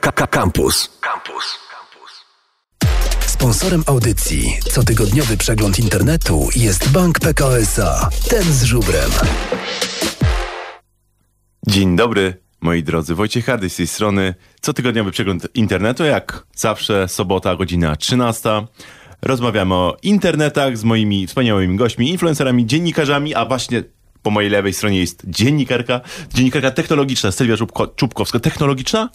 Campus. Campus. Sponsorem audycji cotygodniowy przegląd internetu jest Bank PKO SA. Ten z żubrem. Dzień dobry, moi drodzy. Wojciech Hardy z tej strony. Cotygodniowy przegląd internetu, jak zawsze, sobota, godzina 13. Rozmawiamy o internetach z moimi wspaniałymi gośćmi, influencerami, dziennikarzami, a właśnie po mojej lewej stronie jest dziennikarka, dziennikarka technologiczna, Sylwia Czubko, Czubkowska. Technologiczna?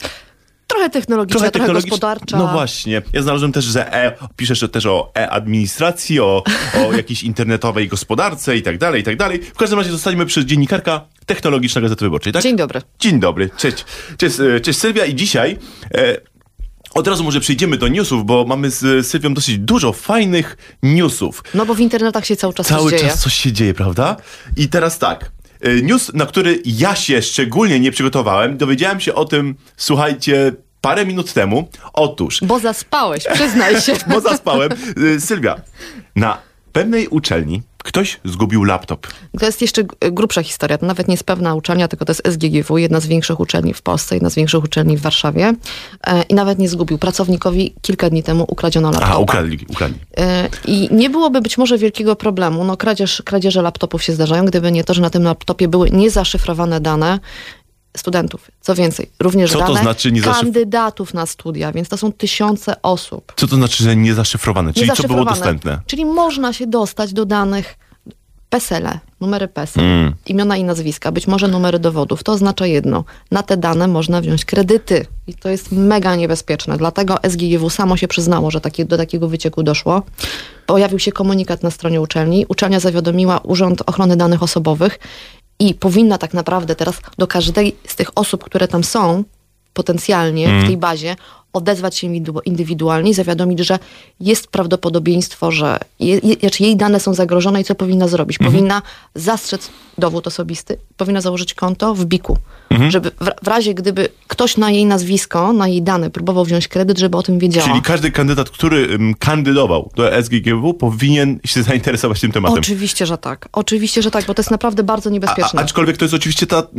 Trochę technologiczna, trochę, trochę gospodarcza. No właśnie. Ja znalazłem też, że e, piszesz też o e-administracji, o, o jakiejś internetowej gospodarce i tak dalej, i tak dalej. W każdym razie zostaniemy przez dziennikarka technologiczna Gazety Wyborczej, tak? Dzień dobry. Dzień dobry. Cześć. Cześć, e, cześć Sylwia i dzisiaj... E, od razu może przejdziemy do newsów, bo mamy z Sylwią dosyć dużo fajnych newsów. No bo w internetach się cały czas Cały coś dzieje. czas coś się dzieje, prawda? I teraz tak. E, News, na który ja się szczególnie nie przygotowałem, dowiedziałem się o tym, słuchajcie, parę minut temu. Otóż, Bo zaspałeś, przyznaj się. bo zaspałem. E, Sylwia, na pewnej uczelni ktoś zgubił laptop. To jest jeszcze grubsza historia. To nawet nie jest pewna uczelnia, tylko to jest SGGW, jedna z większych uczelni w Polsce, jedna z większych uczelni w Warszawie. E, I nawet nie zgubił. Pracownikowi kilka dni temu ukradziono laptopa. Aha, ukradli, ukradli. E, I nie byłoby być może wielkiego problemu. No, kradzież, kradzieże laptopów się zdarzają, gdyby nie to, że na tym laptopie były niezaszyfrowane dane studentów. Co więcej, również Co to dane znaczy niezaszyf- kandydatów na studia, więc to są tysiące osób. Co to znaczy, że niezaszyfrowane? Czyli co było Niezaszyfrowane. dostępne? Czyli można się dostać do danych PESEL-e, numery PESEL, Mm. imiona i nazwiska, być może numery dowodów. To oznacza jedno. Na te dane można wziąć kredyty i to jest mega niebezpieczne. Dlatego SGGW samo się przyznało, że takie, do takiego wycieku doszło. Pojawił się komunikat na stronie uczelni. Uczelnia zawiadomiła Urząd Ochrony Danych Osobowych i powinna tak naprawdę teraz do każdej z tych osób, które tam są, potencjalnie Mm. w tej bazie, odezwać się indywidu- indywidualnie i zawiadomić, że jest prawdopodobieństwo, że je, je, znaczy jej dane są zagrożone i co powinna zrobić? Mhm. Powinna zastrzec dowód osobisty, powinna założyć konto w BIK-u, Mhm. żeby w, razie gdyby ktoś na jej nazwisko, na jej dane próbował wziąć kredyt, żeby o tym wiedziała. Czyli każdy kandydat, który kandydował do SGGW powinien się zainteresować tym tematem. Oczywiście, że tak. Oczywiście, że tak, bo to jest naprawdę bardzo A, niebezpieczne. aczkolwiek to jest oczywiście ta, to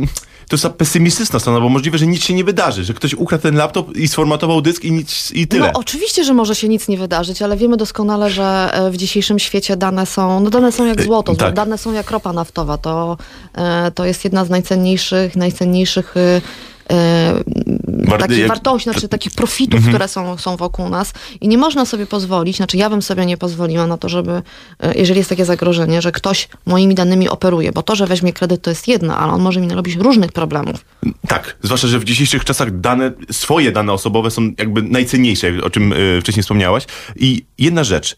jest ta pesymistyczna strona, bo możliwe, że nic się nie wydarzy, że ktoś ukradł ten laptop i sformatował dysk i nic i tyle. No oczywiście, że może się nic nie wydarzyć, ale wiemy doskonale, że e, w dzisiejszym świecie dane są, no dane są jak złoto, tak. dane są jak ropa naftowa. To, e, to jest jedna z najcenniejszych, najcenniejszych e, e, War- takich jak- wartości, znaczy takich profitów, Mhm. które są, są wokół nas i nie można sobie pozwolić, znaczy ja bym sobie nie pozwoliła na to, żeby, e, jeżeli jest takie zagrożenie, że ktoś moimi danymi operuje, bo to, że weźmie kredyt to jest jedno, ale on może mi narobić różnych problemów. Tak, zwłaszcza, że w dzisiejszych czasach dane, swoje dane osobowe są jakby najcenniejsze, o czym y, wcześniej wspomniałaś. I jedna rzecz, y,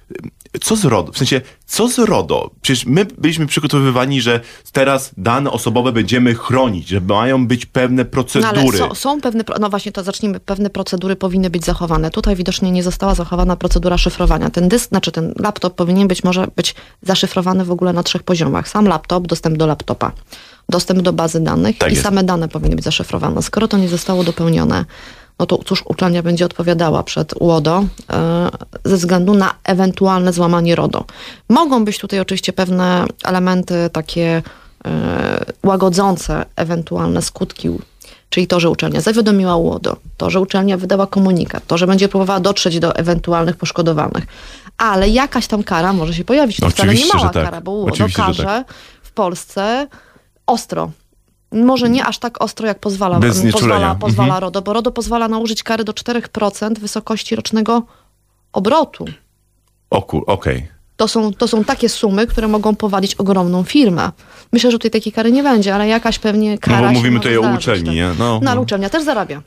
co z RODO? W sensie, co z RODO? Przecież my byliśmy przygotowywani, że teraz dane osobowe będziemy chronić, że mają być pewne No procedury. ale są, są pewne, no właśnie to zacznijmy, pewne procedury powinny być zachowane. Tutaj widocznie nie została zachowana procedura szyfrowania. Ten dysk, znaczy ten laptop powinien być, może być zaszyfrowany w ogóle na trzech poziomach. Sam laptop, dostęp do laptopa, dostęp do bazy danych Tak i jest. same dane powinny być zaszyfrowane. Skoro to nie zostało dopełnione, no to cóż uczelnia będzie odpowiadała przed UODO e, ze względu na ewentualne złamanie RODO. Mogą być tutaj oczywiście pewne elementy takie e, łagodzące ewentualne skutki Czyli to, że uczelnia zawiadomiła UODO, to, że uczelnia wydała komunikat, to, że będzie próbowała dotrzeć do ewentualnych poszkodowanych. Ale jakaś tam kara może się pojawić. To wcale nie mała tak. kara, bo UODO Oczywiście, karze tak. w Polsce ostro. Może nie aż tak ostro, jak pozwala, Bez pozwala, pozwala Mhm. RODO, bo RODO pozwala nałożyć kary do 4% wysokości rocznego obrotu. Okej. To są, to są takie sumy, które mogą powalić ogromną firmę. Myślę, że tutaj takiej kary nie będzie, ale jakaś pewnie No kara bo się mówimy tutaj o uczelni, tak. nie? No, No ale no. uczelnia też zarabia.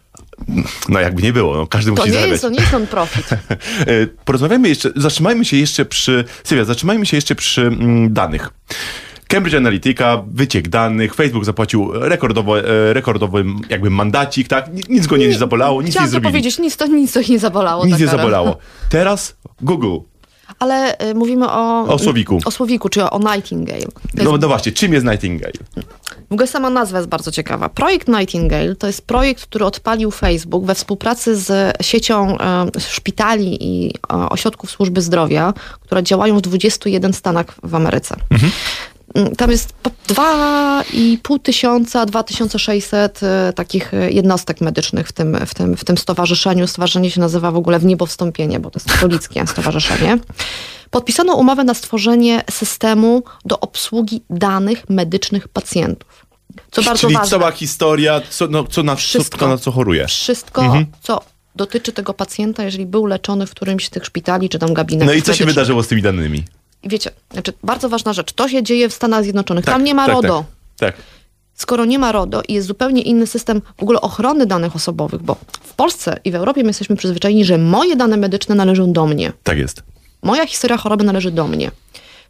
no jakby nie było, no, każdy To musi nie zarabiać. jest, to nie jest non-profit. E, Porozmawiamy jeszcze, zatrzymajmy się jeszcze przy, Sylwia, zatrzymajmy się jeszcze przy mm, danych. Cambridge Analytica, wyciek danych, Facebook zapłacił rekordowo, e, rekordowy jakby mandacik, tak? Ni- Nic go nie, zabolało, nic nie zrobili. powiedzieć, nic to, nic to nie zabolało. Nic ta nie kara. zabolało. Teraz Google. Ale y, mówimy o... O Słowiku. O Słowiku, czy o Nightingale. To jest, No, no właśnie, czym jest Nightingale? W ogóle sama nazwa jest bardzo ciekawa. Projekt Nightingale to jest projekt, który odpalił Facebook we współpracy z siecią e, szpitali i e, ośrodków służby zdrowia, które działają w 21 stanach w Ameryce. mm, tam jest po 2,5 tysiąca, 2600 e, takich e, jednostek medycznych w tym, w, tym, w tym stowarzyszeniu. Stowarzyszenie się nazywa w ogóle W Niebo Wstąpienie, bo to jest katolickie stowarzyszenie. Podpisano umowę na stworzenie systemu do obsługi danych medycznych pacjentów. Co bardzo Czyli ważne. cała historia, co, no, co, na, co, Wszystko. kto na co choruje. Wszystko, Mhm. co dotyczy tego pacjenta, jeżeli był leczony w którymś z tych szpitali, czy tam gabinetów No i co się medycznych. wydarzyło z tymi danymi? Wiecie, znaczy, bardzo ważna rzecz, to się dzieje w Stanach Zjednoczonych. Tak, tam nie ma tak, RODO. Tak. tak. Skoro nie ma RODO i jest zupełnie inny system w ogóle ochrony danych osobowych, bo w Polsce i w Europie my jesteśmy przyzwyczajeni, że moje dane medyczne należą do mnie. Tak jest. Moja historia choroby należy do mnie.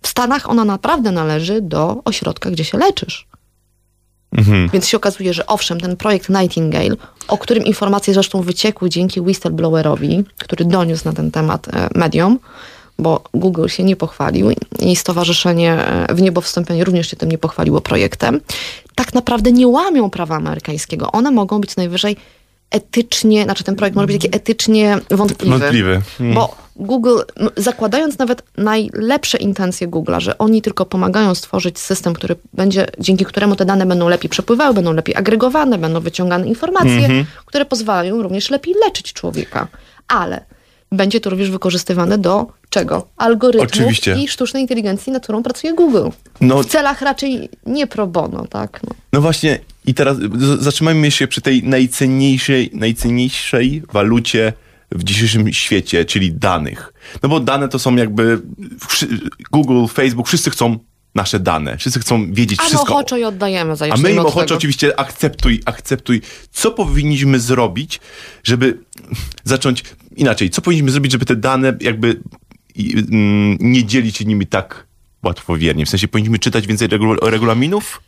W Stanach ona naprawdę należy do ośrodka, gdzie się leczysz. Mhm. Więc się okazuje, że owszem, ten projekt Nightingale, o którym informacje zresztą wyciekły dzięki whistleblowerowi, który doniósł na ten temat e, mediom, bo Google się nie pochwalił i Stowarzyszenie e, w Niebo Wstąpienie również się tym nie pochwaliło projektem, tak naprawdę nie łamią prawa amerykańskiego. One mogą być najwyżej etycznie, znaczy ten projekt może być taki etycznie wątpliwy. Wątpliwy. Mm. Bo Google, m, zakładając nawet najlepsze intencje Google'a, że oni tylko pomagają stworzyć system, który będzie, dzięki któremu te dane będą lepiej przepływały, będą lepiej agregowane, będą wyciągane informacje, Mhm. które pozwalają również lepiej leczyć człowieka. Ale będzie to również wykorzystywane do czego? Algorytmów Oczywiście. i sztucznej inteligencji, nad którą pracuje Google. No, W celach raczej nie pro bono, tak? No. no właśnie i teraz zatrzymajmy się przy tej najcenniejszej, najcenniejszej walucie w dzisiejszym świecie, czyli danych. No bo dane to są jakby Google, Facebook, wszyscy chcą nasze dane. Wszyscy chcą wiedzieć A wszystko. ochoczo je oddajemy, A my im ochoczo oczywiście akceptuj, akceptuj. Co powinniśmy zrobić, żeby zacząć inaczej? Co powinniśmy zrobić, żeby te dane jakby nie dzielić się nimi tak łatwowiernie? W sensie powinniśmy czytać więcej regul- regulaminów?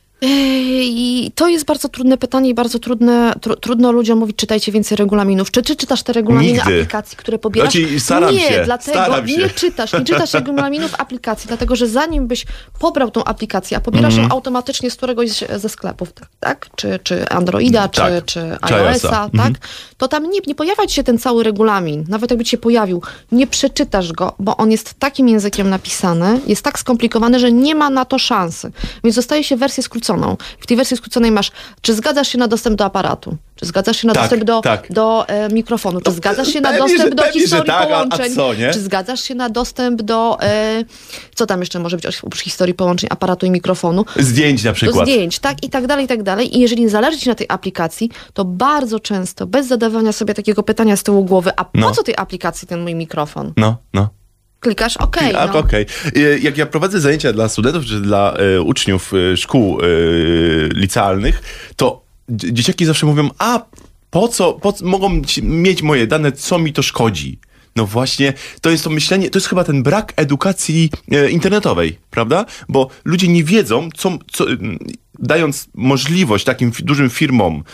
I to jest bardzo trudne pytanie i bardzo trudne, tru, trudno ludziom mówić, czytajcie więcej regulaminów. Czy, czy czytasz te regulaminy Nigdy. aplikacji, które pobierasz? Znaczy, staram nie, się, dlatego staram się. nie czytasz, nie czytasz regulaminów aplikacji, dlatego że zanim byś pobrał tą aplikację, a pobierasz Mhm. ją automatycznie z któregoś ze sklepów, tak? Czy, czy Androida, czy, Tak. czy Czy iOS-a, tak? Mhm. To tam nie, nie pojawia ci się ten cały regulamin. Nawet jakby ci się pojawił, nie przeczytasz go, bo on jest takim językiem napisany, jest tak skomplikowany, że nie ma na to szansy. Więc dostaje się wersję skróconą. W tej wersji skróconej masz, czy zgadzasz się na dostęp do aparatu, czy zgadzasz się na Tak, dostęp do, tak. do e, mikrofonu, czy zgadzasz się na pewnie, dostęp że- do pewnie, historii tak, a- a połączeń, co, nie? czy zgadzasz się na dostęp do, e, co tam jeszcze może być oprócz historii połączeń aparatu i mikrofonu, Zdjęć na do przykład. zdjęć, tak, i tak dalej, i tak dalej. I jeżeli zależy ci na tej aplikacji, to bardzo często, bez zadawania sobie takiego pytania z tyłu głowy, a po No. co tej aplikacji ten mój mikrofon? No, no. Klikasz, okej, A, no. Okej. E, Jak ja prowadzę zajęcia dla studentów czy dla e, uczniów e, szkół licealnych, to dzieciaki zawsze mówią, a po co, po mogą mieć moje dane, co mi to szkodzi? No właśnie, to jest to myślenie, to jest chyba ten brak edukacji e, internetowej, prawda? Bo ludzie nie wiedzą, co, co dając możliwość takim dużym firmom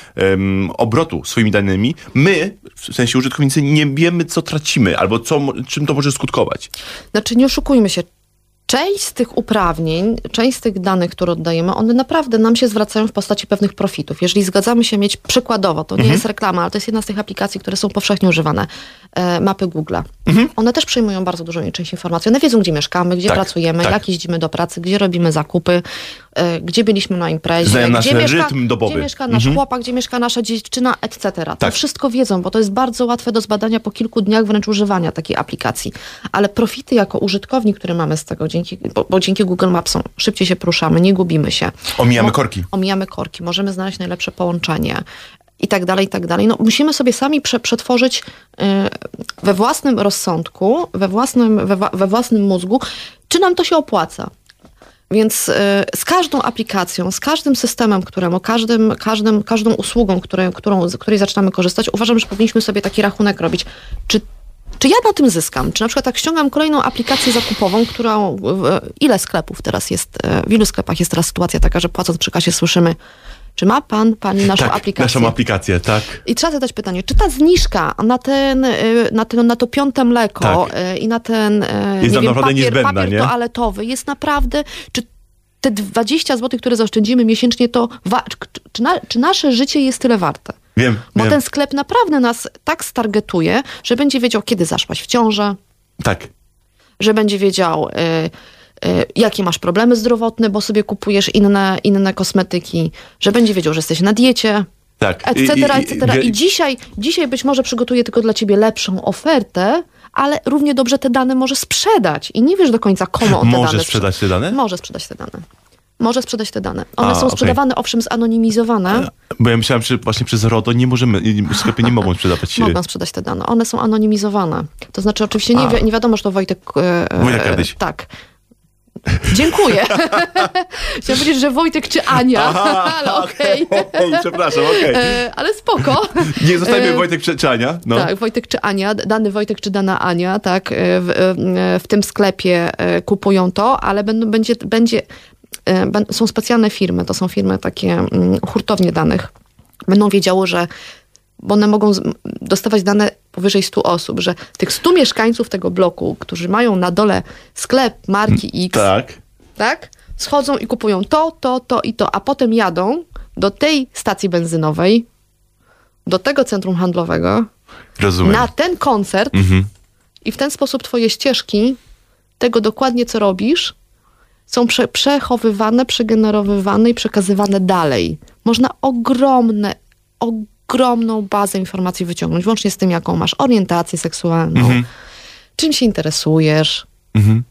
obrotu swoimi danymi, my, w sensie użytkownicy, nie wiemy, co tracimy, albo co, czym to może skutkować. Znaczy, nie oszukujmy się. Część z tych uprawnień, część z tych danych, które oddajemy, one naprawdę nam się zwracają w postaci pewnych profitów. Jeżeli zgadzamy się mieć przykładowo, to nie Mhm. jest reklama, ale to jest jedna z tych aplikacji, które są powszechnie używane, e, mapy Google'a. Mhm. One też przyjmują bardzo dużą część informacji. One wiedzą, gdzie mieszkamy, gdzie Tak, pracujemy, tak. jak jeździmy do pracy, gdzie robimy zakupy, e, gdzie byliśmy na imprezie, Znają nasz gdzie, mieszka, rytm dobowy. gdzie mieszka nasz Mhm. chłopak, gdzie mieszka nasza dziewczyna, etc. To Tak. wszystko wiedzą, bo to jest bardzo łatwe do zbadania po kilku dniach wręcz używania takiej aplikacji. Ale profity jako użytkownik, które mamy z tego, dzięki, bo, bo dzięki Google Mapsom szybciej się poruszamy, nie gubimy się. Omijamy korki. Omijamy korki, możemy znaleźć najlepsze połączenie i tak dalej, i tak dalej. No, musimy sobie sami prze, przetworzyć y, we własnym rozsądku, we własnym, we, we własnym mózgu, czy nam to się opłaca. Więc y, z każdą aplikacją, z każdym systemem, któremu, każdym, każdym, każdą usługą, które, którą, z której zaczynamy korzystać, uważam, że powinniśmy sobie taki rachunek robić. Czy, czy ja na tym zyskam? Czy na przykład jak ściągam kolejną aplikację zakupową, którą, w- ile sklepów teraz jest, e, w ilu sklepach jest teraz sytuacja taka, że płacąc przy kasie słyszymy, czy ma pan, pani naszą tak, aplikację? naszą aplikację, tak. I trzeba zadać pytanie, czy ta zniżka na, ten, y, na, ten, na to piąte mleko Tak. i na ten y, nie wiem, naprawdę papier, papier nie? toaletowy jest naprawdę, czy te 20 zł, które zaoszczędzimy miesięcznie, to czy, na, czy nasze życie jest tyle warte? Wiem, Bo wiem. ten sklep naprawdę nas tak stargetuje, że będzie wiedział, kiedy zaszłaś w ciążę, Tak. że będzie wiedział, y, y, jakie masz problemy zdrowotne, bo sobie kupujesz inne, inne kosmetyki, że będzie wiedział, że jesteś na diecie, Tak. etc., etc. i- I dzisiaj, dzisiaj być może przygotuje tylko dla ciebie lepszą ofertę, ale równie dobrze te dane może sprzedać i nie wiesz do końca komu on te Może dane sprzedać te dane? Może sprzedać te dane. Może sprzedać te dane. One A, są sprzedawane, owszem, zanonimizowane. Bo ja myślałem, że właśnie przez RODO nie możemy, sklepy nie mogą sprzedawać. Mogą sprzedać te dane. One są anonimizowane. To znaczy, oczywiście nie, wi- nie wiadomo, że to Wojtek. e, e, Wojtek Kardyś. Tak. Dziękuję. Chciałam powiedzieć, że Wojtek czy Ania, ale okej. Przepraszam, okej. E, Ale spoko. Nie zostajmy E, Wojtek Przeczania. No. Tak, Wojtek czy Ania, dany Wojtek czy dana Ania, tak, e, w, e, w tym sklepie e, kupują to, ale będą, będzie, będzie, e, bę- są specjalne firmy, to są firmy takie mm, hurtownie danych. Będą wiedziały, że bo one mogą dostawać dane powyżej 100 osób, że tych 100 mieszkańców tego bloku, którzy mają na dole sklep marki X, Tak. tak? Schodzą i kupują to, to, to i to, a potem jadą do tej stacji benzynowej, do tego centrum handlowego, Rozumiem. na ten koncert Mhm. i w ten sposób twoje ścieżki tego dokładnie, co robisz, są prze, przechowywane, przegenerowywane i przekazywane dalej. Można ogromne, ogromną bazę informacji wyciągnąć, łącznie z tym, jaką masz orientację seksualną, czym się interesujesz, Mhm.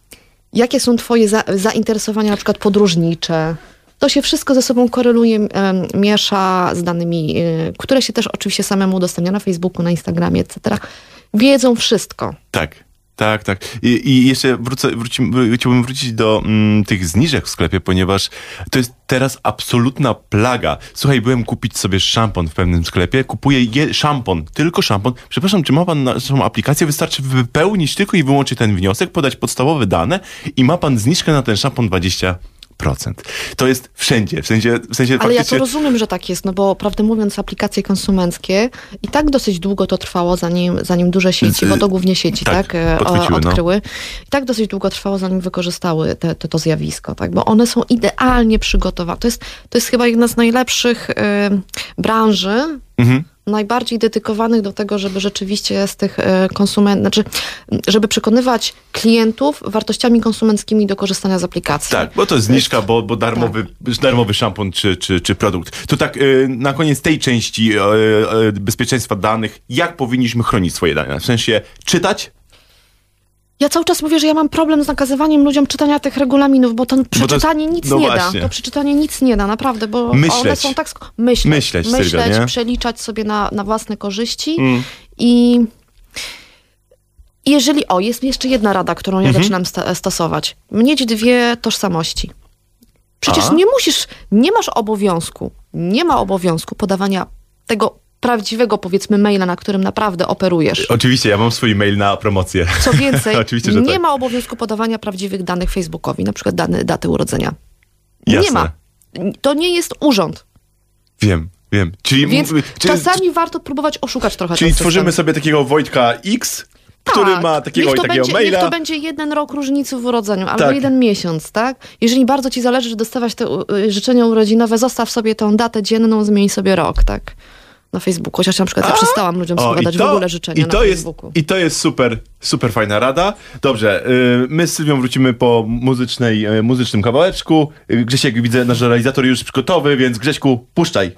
jakie są twoje za, zainteresowania, na przykład podróżnicze. To się wszystko ze sobą koreluje, em, miesza z danymi, y, które się też oczywiście samemu udostępnia na Facebooku, na Instagramie, etc. Wiedzą wszystko. Tak. Tak, tak. I, i jeszcze wrócę, wrócimy, chciałbym wrócić do mm, tych zniżek w sklepie, ponieważ to jest teraz absolutna plaga. Słuchaj, byłem kupić sobie szampon w pewnym sklepie, kupuję je, szampon, tylko szampon. Przepraszam, czy ma pan naszą aplikację? Wystarczy wypełnić tylko i wyłącznie ten wniosek, podać podstawowe dane i ma pan zniżkę na ten szampon 20%. To jest wszędzie, w sensie, w sensie Ale ja faktycznie... to rozumiem, że tak jest, no bo prawdę mówiąc, aplikacje konsumenckie i tak dosyć długo to trwało, zanim, zanim duże sieci, Z- bo to głównie sieci, tak, tak, e, o- no. odkryły. I tak dosyć długo trwało, zanim wykorzystały te, te, to zjawisko, tak, bo one są idealnie przygotowane. To jest, to jest chyba jedna z najlepszych e, branży, Mhm. Najbardziej dedykowanych do tego, żeby rzeczywiście z tych konsumentów, znaczy, żeby przekonywać klientów wartościami konsumenckimi do korzystania z aplikacji. Tak, bo to jest zniżka, bo, bo darmowy, darmowy szampon czy, czy, czy produkt. To tak, y, na koniec tej części y, bezpieczeństwa danych, jak powinniśmy chronić swoje dane? W sensie czytać? Ja cały czas mówię, że ja mam problem z nakazywaniem ludziom czytania tych regulaminów, bo to przeczytanie nic no nie właśnie. da. To przeczytanie nic nie da, naprawdę, bo one Myśleć. są tak... Myśleć, Myśleć, myśleć, Sylwia, przeliczać sobie na, na własne korzyści Mm. i... Jeżeli, o, jest jeszcze jedna rada, którą ja Mhm. zaczynam sta- stosować. Mieć dwie tożsamości. Przecież A? nie musisz, nie masz obowiązku, nie ma obowiązku podawania tego prawdziwego, powiedzmy, maila, na którym naprawdę operujesz. Oczywiście, ja mam swój mail na promocję. Co więcej, nie tak. ma obowiązku podawania prawdziwych danych Facebookowi, na przykład dane, daty urodzenia. Jasne. Nie ma. To nie jest urząd. Wiem, wiem. Czyli, Więc czasami warto próbować oszukać trochę czyli tworzymy sobie takiego Wojtka X, który Tak. ma takiego niech i to takiego będzie, maila. Niech to będzie jeden rok różnicy w urodzeniu, albo Tak. jeden miesiąc, tak? Jeżeli bardzo ci zależy, że dostawać te y, życzenia urodzinowe, zostaw sobie tą datę dzienną, zmień sobie rok, tak? Na Facebooku. Chociaż na przykład ja przestałam ludziom składać w ogóle życzenia i to na jest, Facebooku. I to jest super, super fajna rada. Dobrze, y, my z Sylwią wrócimy po muzycznej, y, muzycznym kawałeczku. Y, Grzesiek, widzę, nasz realizator już gotowy, więc Grześku, puszczaj.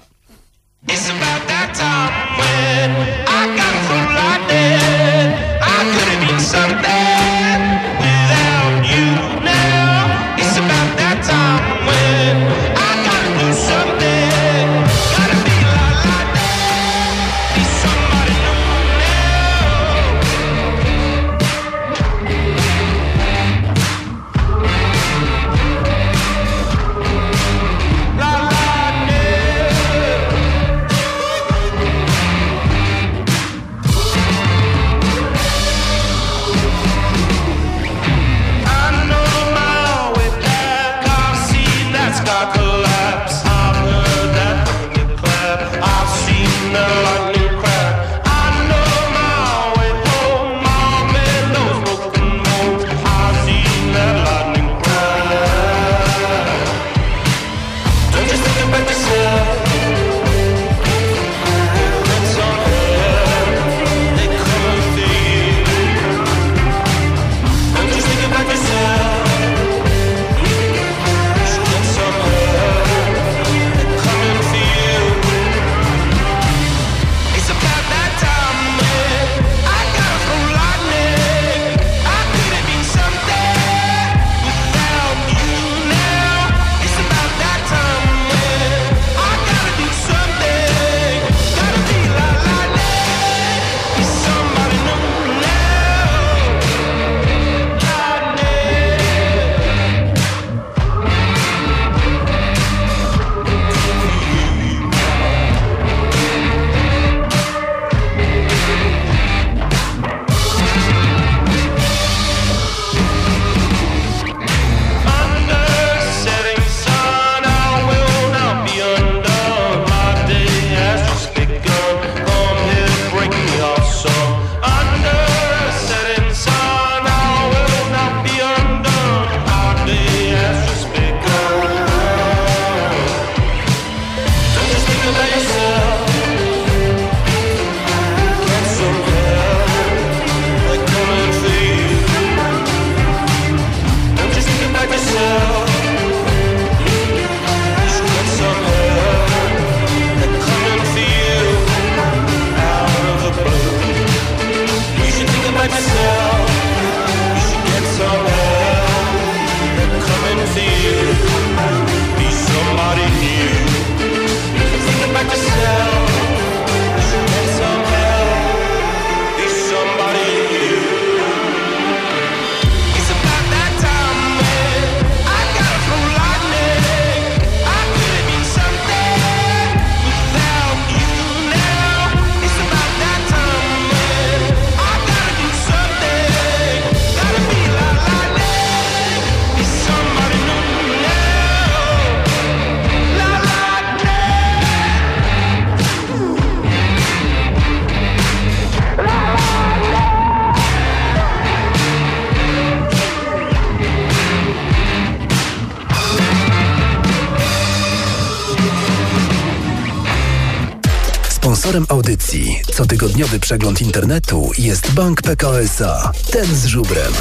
Cotygodniowy przegląd internetu jest Bank PKO SA. Ten z żubrem.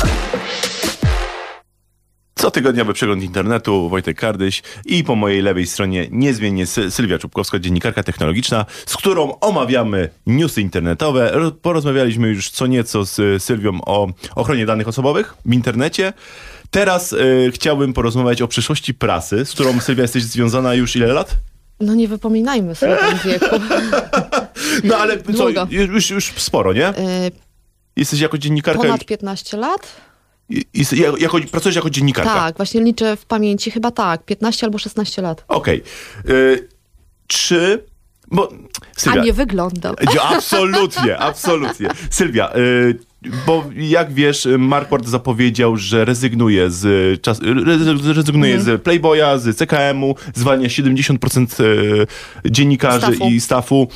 Cotygodniowy przegląd internetu, Wojtek Kardyś i po mojej lewej stronie niezmiennie Sy- Sylwia Czubkowska, dziennikarka technologiczna, z którą omawiamy newsy internetowe. Ro- Porozmawialiśmy już co nieco z Sylwią o ochronie danych osobowych w internecie. Teraz y, chciałbym porozmawiać o przyszłości prasy, z którą Sylwia jesteś związana już ile lat? No nie wypominajmy sobie o tym wieku. No ale co, już, już sporo, nie? Y, Jesteś jako dziennikarka... Ponad 15 lat? i- i- jako, pracujesz jako dziennikarka? Tak, właśnie liczę w pamięci, chyba tak, 15 albo 16 lat. Okej. Y, Czy... Bo, Sylwia, A nie wyglądam. Ja, Absolutnie, absolutnie. Sylwia, y, bo jak wiesz, Mark Ward zapowiedział, że rezygnuje z czas, re- rezygnuje Mhm. z Playboya, z CKM-u, zwalnia 70% y, dziennikarzy Stafu. Mhm. i stafu.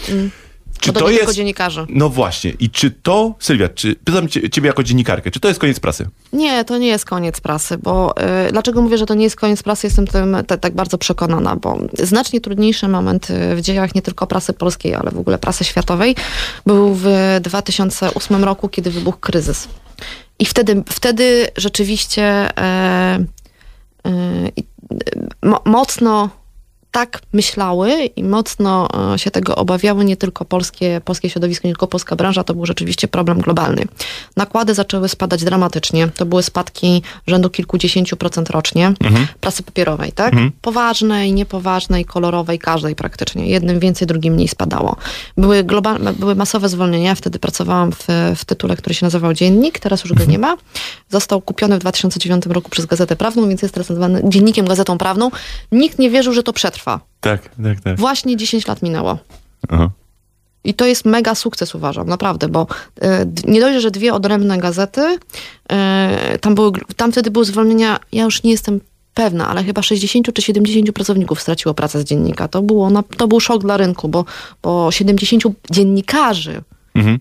Czy to jest... dziennikarzy. No właśnie. I czy to, Sylwia, czy, pytam cie, ciebie jako dziennikarkę, czy to jest koniec prasy? Nie, to nie jest koniec prasy, bo y, dlaczego mówię, że to nie jest koniec prasy, jestem tym tak bardzo przekonana, bo znacznie trudniejszy moment w dziejach nie tylko prasy polskiej, ale w ogóle prasy światowej był w 2008 roku, kiedy wybuchł kryzys. I wtedy, wtedy rzeczywiście e, e, mocno tak myślały i mocno e, się tego obawiały nie tylko polskie, polskie środowisko, nie tylko polska branża, to był rzeczywiście problem globalny. Nakłady zaczęły spadać dramatycznie. To były spadki rzędu kilkudziesięciu procent rocznie prasy papierowej, tak? Poważnej, niepoważnej, kolorowej, każdej praktycznie. Jednym więcej, drugim mniej spadało. Były, global, były masowe zwolnienia. Wtedy pracowałam w, w tytule, który się nazywał Dziennik, teraz już go nie ma. Został kupiony w 2009 roku przez Gazetę Prawną, więc jest teraz nazywany Dziennikiem Gazetą Prawną. Nikt nie wierzył, że to przetrwa. Tak, tak, tak. Właśnie 10 lat minęło. Aha. I to jest mega sukces, uważam, naprawdę, bo e, nie dość, że dwie odrębne gazety, e, tam, były, tam wtedy były zwolnienia, ja już nie jestem pewna, ale chyba 60 czy 70 pracowników straciło pracę z dziennika. To, było, na, to był szok dla rynku, bo, bo 70 dziennikarzy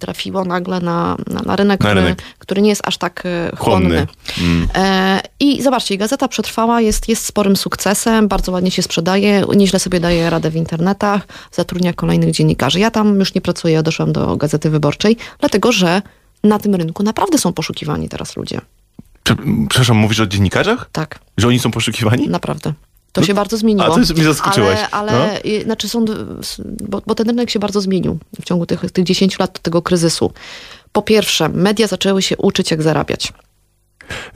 trafiło nagle na, na, na, rynek, Na który, rynek. który nie jest aż tak e, Chłonny. chłonny. E, I zobaczcie, gazeta przetrwała, jest, jest sporym sukcesem, bardzo ładnie się sprzedaje, nieźle sobie daje radę w internetach, zatrudnia kolejnych dziennikarzy. Ja tam już nie pracuję, odeszłam do Gazety Wyborczej, dlatego że na tym rynku naprawdę są poszukiwani teraz ludzie. Prze- Przepraszam, mówisz o dziennikarzach? Tak, Że oni są poszukiwani? naprawdę. To się bardzo zmieniło. a jest- mnie zaskoczyłaś. Ale, ale No. znaczy są, d- s- bo, bo ten rynek się bardzo zmienił w ciągu tych, tych 10 lat tego kryzysu. Po pierwsze, media zaczęły się uczyć, jak zarabiać.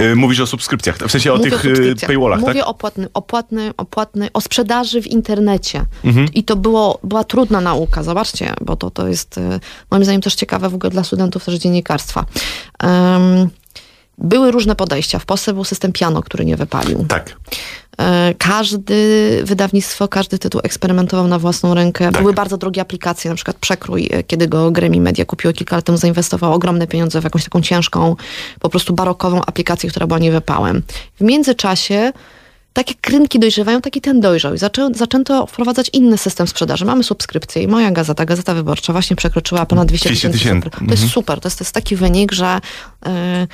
Y, Mówisz o subskrypcjach, w sensie o Mówię tych y, subskrypcjach. paywallach, Mówię tak? o płatny, o płatny, o płatny, o sprzedaży w internecie. Mhm. I to było, była trudna nauka, zobaczcie, bo to, to jest y, moim zdaniem też ciekawe w ogóle dla studentów też dziennikarstwa. Em, były różne podejścia. W Polsce był system piano, który nie wypalił. Tak. E, Każdy wydawnictwo, każdy tytuł eksperymentował na własną rękę. Tak. Były bardzo drogie aplikacje, na przykład Przekrój, e, kiedy go Gremi Media kupiło kilka lat temu, zainwestowało ogromne pieniądze w jakąś taką ciężką, po prostu barokową aplikację, która była niewypałem. W międzyczasie takie rynki dojrzewają, taki ten dojrzał i zaczę, zaczęto wprowadzać inny system sprzedaży. Mamy subskrypcję i moja gazeta, Gazeta Wyborcza właśnie przekroczyła ponad 200 200 tysięcy. To jest super, to jest, to jest taki wynik, że e,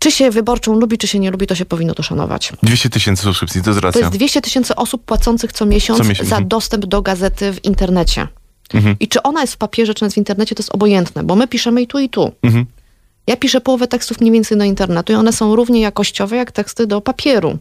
czy się wyborczą lubi, czy się nie lubi, to się powinno to szanować. 200 tysięcy subskrypcji, to jest To racja. jest 200 tysięcy osób płacących co miesiąc, Co miesiąc, za mhm. dostęp do gazety w internecie. I czy ona jest w papierze, czy jest w internecie, to jest obojętne, bo my piszemy i tu, i tu. Mhm. Ja piszę połowę tekstów mniej więcej do internetu i one są równie jakościowe jak teksty do papieru.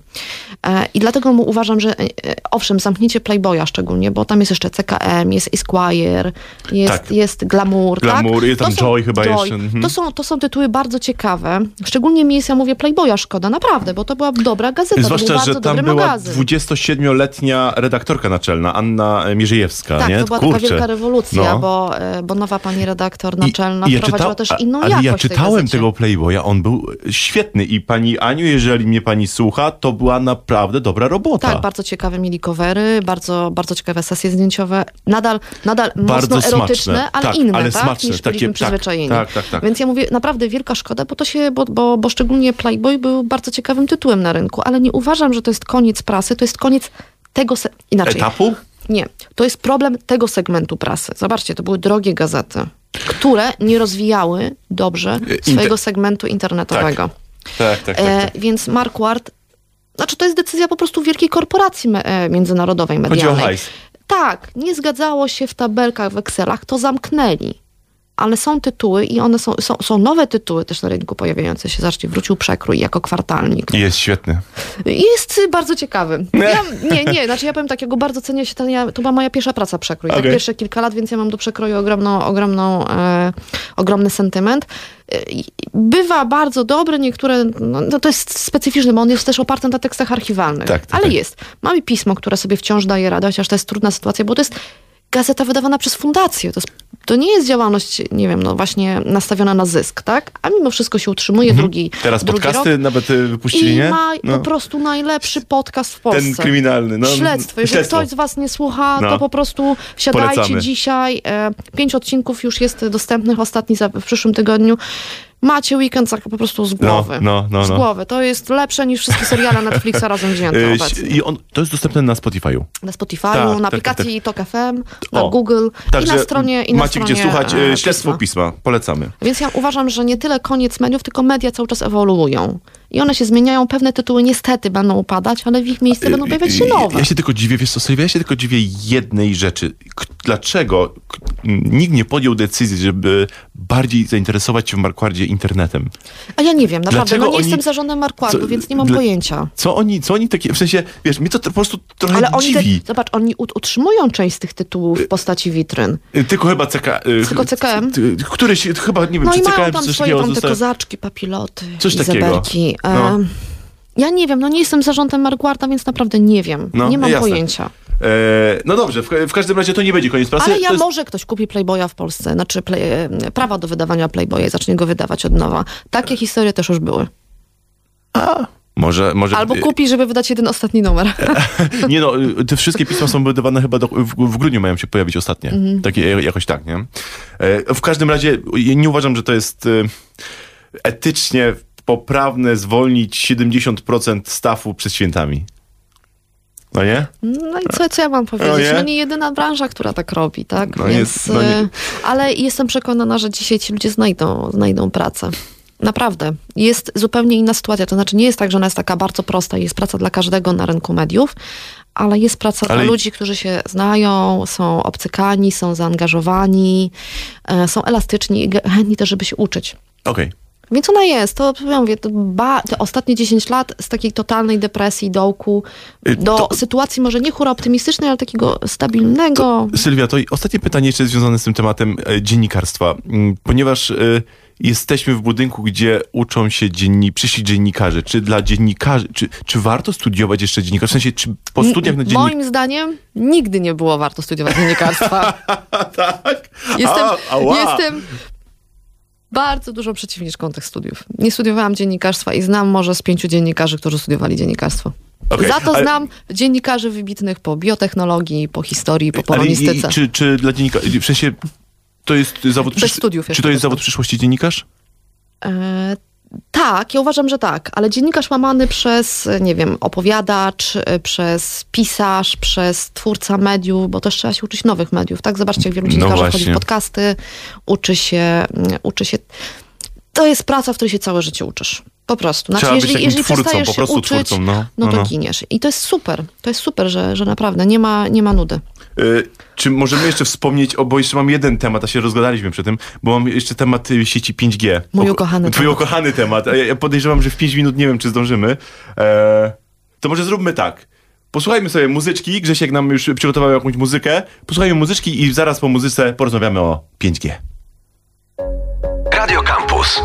E, I dlatego mu uważam, że e, e, owszem, zamknięcie Playboya szczególnie, bo tam jest jeszcze CKM, jest Esquire, jest, Tak. jest Glamour. Glamour, tak? jest tam To są- Joy chyba Joy. jeszcze, mhm. To, są, to są tytuły bardzo ciekawe. Szczególnie mi jest, ja mówię, Playboya szkoda, naprawdę, bo to była dobra gazeta, był Zwłaszcza, bardzo że tam była magazyn. 27-letnia redaktorka naczelna, Anna Mierzejewska, Tak, nie? to była Kurczę. taka wielka rewolucja, No. bo, bo nowa pani redaktor I- naczelna i ja wprowadziła czyta- też inną ale jakość ja tej czytałem gazecie. tego Playboya, on był świetny i pani Aniu, jeżeli mnie pani słucha, to była naprawdę dobra robota. Tak, bardzo ciekawe mieli covery, bardzo, bardzo ciekawe sesje zdjęciowe. Nadal, nadal Bardzo mocno erotyczne, smaczne. ale Tak, inne, ale tak? smaczne, niż takie- tak, przyzwyczajeni. tak, tak, tak. Więc ja mówię, naprawdę wielka szkoda, bo to się, bo, bo, bo szczególnie Playboy był bardzo ciekawym tytułem na rynku, ale nie uważam, że to jest koniec prasy, to jest koniec tego, se- inaczej. Etapu? Nie, to jest problem tego segmentu prasy. Zobaczcie, to były drogie gazety, które nie rozwijały dobrze swojego segmentu internetowego. Tak, tak, tak. E, tak. więc Mark Ward, znaczy to jest decyzja po prostu wielkiej korporacji me, e, międzynarodowej, Chodzi o medialnej. hajs. tak, nie zgadzało się w tabelkach, w Excelach, to zamknęli. Ale są tytuły i one są, są, są nowe tytuły też na rynku pojawiające się. Zobaczcie, wrócił Przekrój jako kwartalnik. Jest świetny. Jest bardzo ciekawy. Ja, nie, nie, znaczy ja powiem tak, ja go bardzo cenię się, ten, ja, to była moja pierwsza praca przekrój, tak Okej. pierwsze kilka lat, więc ja mam do przekroju ogromną, ogromną, e, ogromny sentyment. E, i Bywa bardzo dobry, niektóre, no, no to jest specyficzny, bo on jest też oparty na tekstach archiwalnych, Tak, tak, ale tak. jest. Mamy pismo, które sobie wciąż daje radę, chociaż to jest trudna sytuacja, bo to jest gazeta wydawana przez fundację. To, jest, to nie jest działalność, nie wiem, no właśnie nastawiona na zysk, tak? A mimo wszystko się utrzymuje drugi, Mhm. Teraz drugi podcasty rok. nawet y, wypuścili, I nie? ma No. po prostu najlepszy podcast w Polsce. Ten kryminalny. No, Śledztwo. Jeżeli śledztwo. ktoś z was nie słucha, No. to po prostu wsiadajcie Polecamy. dzisiaj. E, pięć odcinków już jest dostępnych, ostatni za, w przyszłym tygodniu. Macie weekend tak po prostu z głowy. no, no, Z no. głowy. To jest lepsze niż wszystkie seriale Netflixa razem wzięte Y, obecnie. I on, to jest dostępne na Spotify'u. Na Spotify'u, tak, na tak, aplikacji Tok FM, na O, Google i Także na stronie i na macie stronie, gdzie słuchać e, śledztwo pisma. Polecamy. Więc ja uważam, że nie tyle koniec mediów, tylko media cały czas ewoluują. I one się zmieniają, pewne tytuły niestety będą upadać, ale w ich miejsce będą pojawiać się Y, nowe. Ja się tylko dziwię, wiesz co, Sylwia, ja się tylko dziwię jednej rzeczy. Dlaczego nikt nie podjął decyzji, żeby bardziej zainteresować się w Markwardzie internetem? A ja nie wiem, naprawdę, Dlaczego no nie oni- jestem zarządem Markwardu, Co- więc nie mam dla- pojęcia. Co oni, co oni takie, w sensie, wiesz, mnie to po prostu trochę Ale oni, te, zobacz, oni ut- utrzymują część z tych tytułów w postaci witryn. Y, Tylko chyba CK... y, Tylko CKM? Któryś, chyba, nie wiem, No czy i mają CKM tam swoje tam te kozaczki, papiloty, Coś takiego. Izabelki. E, No. Ja nie wiem, no nie jestem zarządem Markwarda, więc naprawdę nie wiem. No, nie mam jasne. pojęcia. E, no dobrze, w, w każdym razie to nie będzie koniec pracy. Ale ja jest... może ktoś kupi Playboya w Polsce, znaczy play, e, prawa do wydawania Playboya i zacznie go wydawać od nowa. Takie historie też już były. Może, może... Albo kupi, żeby wydać jeden ostatni numer. Nie no, y, te wszystkie pisma są wydawane chyba do, w, w grudniu mają się pojawić ostatnie. Mhm. Takie, jakoś tak, nie? E, W każdym razie nie uważam, że to jest y, etycznie poprawne zwolnić 70% stafu przed świętami. No nie? No i co, co ja mam powiedzieć? No nie? No nie jedyna branża, która tak robi, tak? No Więc, nie- no nie- e, Ale jestem przekonana, że dzisiaj ci ludzie znajdą, znajdą pracę. Naprawdę. Jest zupełnie inna sytuacja. To znaczy nie jest tak, że ona jest taka bardzo prosta i jest praca dla każdego na rynku mediów, ale jest praca Ale- dla ludzi, którzy się znają, są obcykani, są zaangażowani, e, są elastyczni i chętni też, żeby się uczyć. Okej. Więc ona jest, to ja mówię, to ba, te ostatnie 10 lat z takiej totalnej depresji, dołku, Y, do to- sytuacji może nie hura optymistycznej, ale takiego stabilnego. Sylwia, to i ostatnie pytanie jeszcze związane z tym tematem e, dziennikarstwa. Mm, Ponieważ e, jesteśmy w budynku, gdzie uczą się dzienni, przyszli dziennikarze. Czy dla dziennikarzy, czy, czy warto studiować jeszcze dziennikarstwo? W sensie, czy po studiach na dziennik... Moim zdaniem nigdy nie było warto studiować dziennikarstwa. tak? Jestem, A, jestem bardzo dużą przeciwniczką tych studiów. Nie studiowałam dziennikarstwa i znam może z pięciu dziennikarzy, którzy studiowali dziennikarstwo. Okej, Za to ale- znam dziennikarzy wybitnych po biotechnologii, po historii, po Ale i- polonistyce. czy, czy dla dziennikarzy, w sensie, to jest zawód... Bez studiów Czy to jest zawód przyszłości dziennikarz? E, tak, ja uważam, że tak, ale dziennikarz łamany przez, nie wiem, opowiadacz, e, przez pisarz, przez twórca mediów, bo też trzeba się uczyć nowych mediów, tak? Zobaczcie, jak wielu No dziennikarzy wchodzi właśnie. w podcasty, uczy się, mm, uczy się... To jest praca, w której się całe życie uczysz. Po prostu. Znaczy, Trzeba być jeżeli, takim jeżeli twórcą, przestajesz po prostu się uczyć, twórcą, no. no No, to no. giniesz. I to jest super. To jest super, że, że naprawdę nie ma, nie ma nudy. Y, Czy możemy jeszcze wspomnieć, o, bo jeszcze mam jeden temat, a się rozgadaliśmy przy tym, bo mam jeszcze temat y, sieci 5G. Mój O- ukochany Twój temat. ukochany temat. Ja podejrzewam, że w 5 minut nie wiem, czy zdążymy. E, to może zróbmy tak. Posłuchajmy sobie muzyczki. Grzesiek nam już przygotował jakąś muzykę. Posłuchajmy muzyczki i zaraz po muzyce porozmawiamy o 5G. Radio Campus.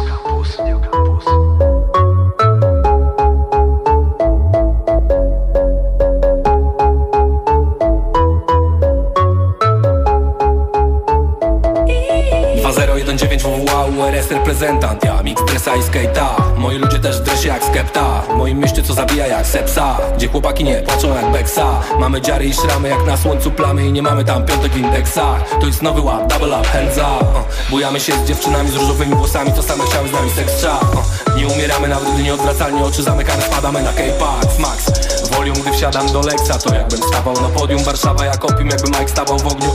URS reprezentant Ja, mix dresa i skate'a. Moi ludzie też w dresie jak skepta. W moim mieście co zabija jak sepsa. Gdzie chłopaki nie płaczą jak beksa. Mamy dziary i szramy jak na słońcu plamy I nie mamy tam piątek w indeksach To jest nowy ład, double up, hands up. Bujamy się z dziewczynami z różowymi włosami To same chciały z nami seks Nie umieramy nawet gdy nieodwracalnie oczy zamykane Spadamy na K-Pax, max volume, gdy wsiadam do Lexa To jakbym stawał na podium Warszawa jak opium, jakby Mike stawał w ogniu.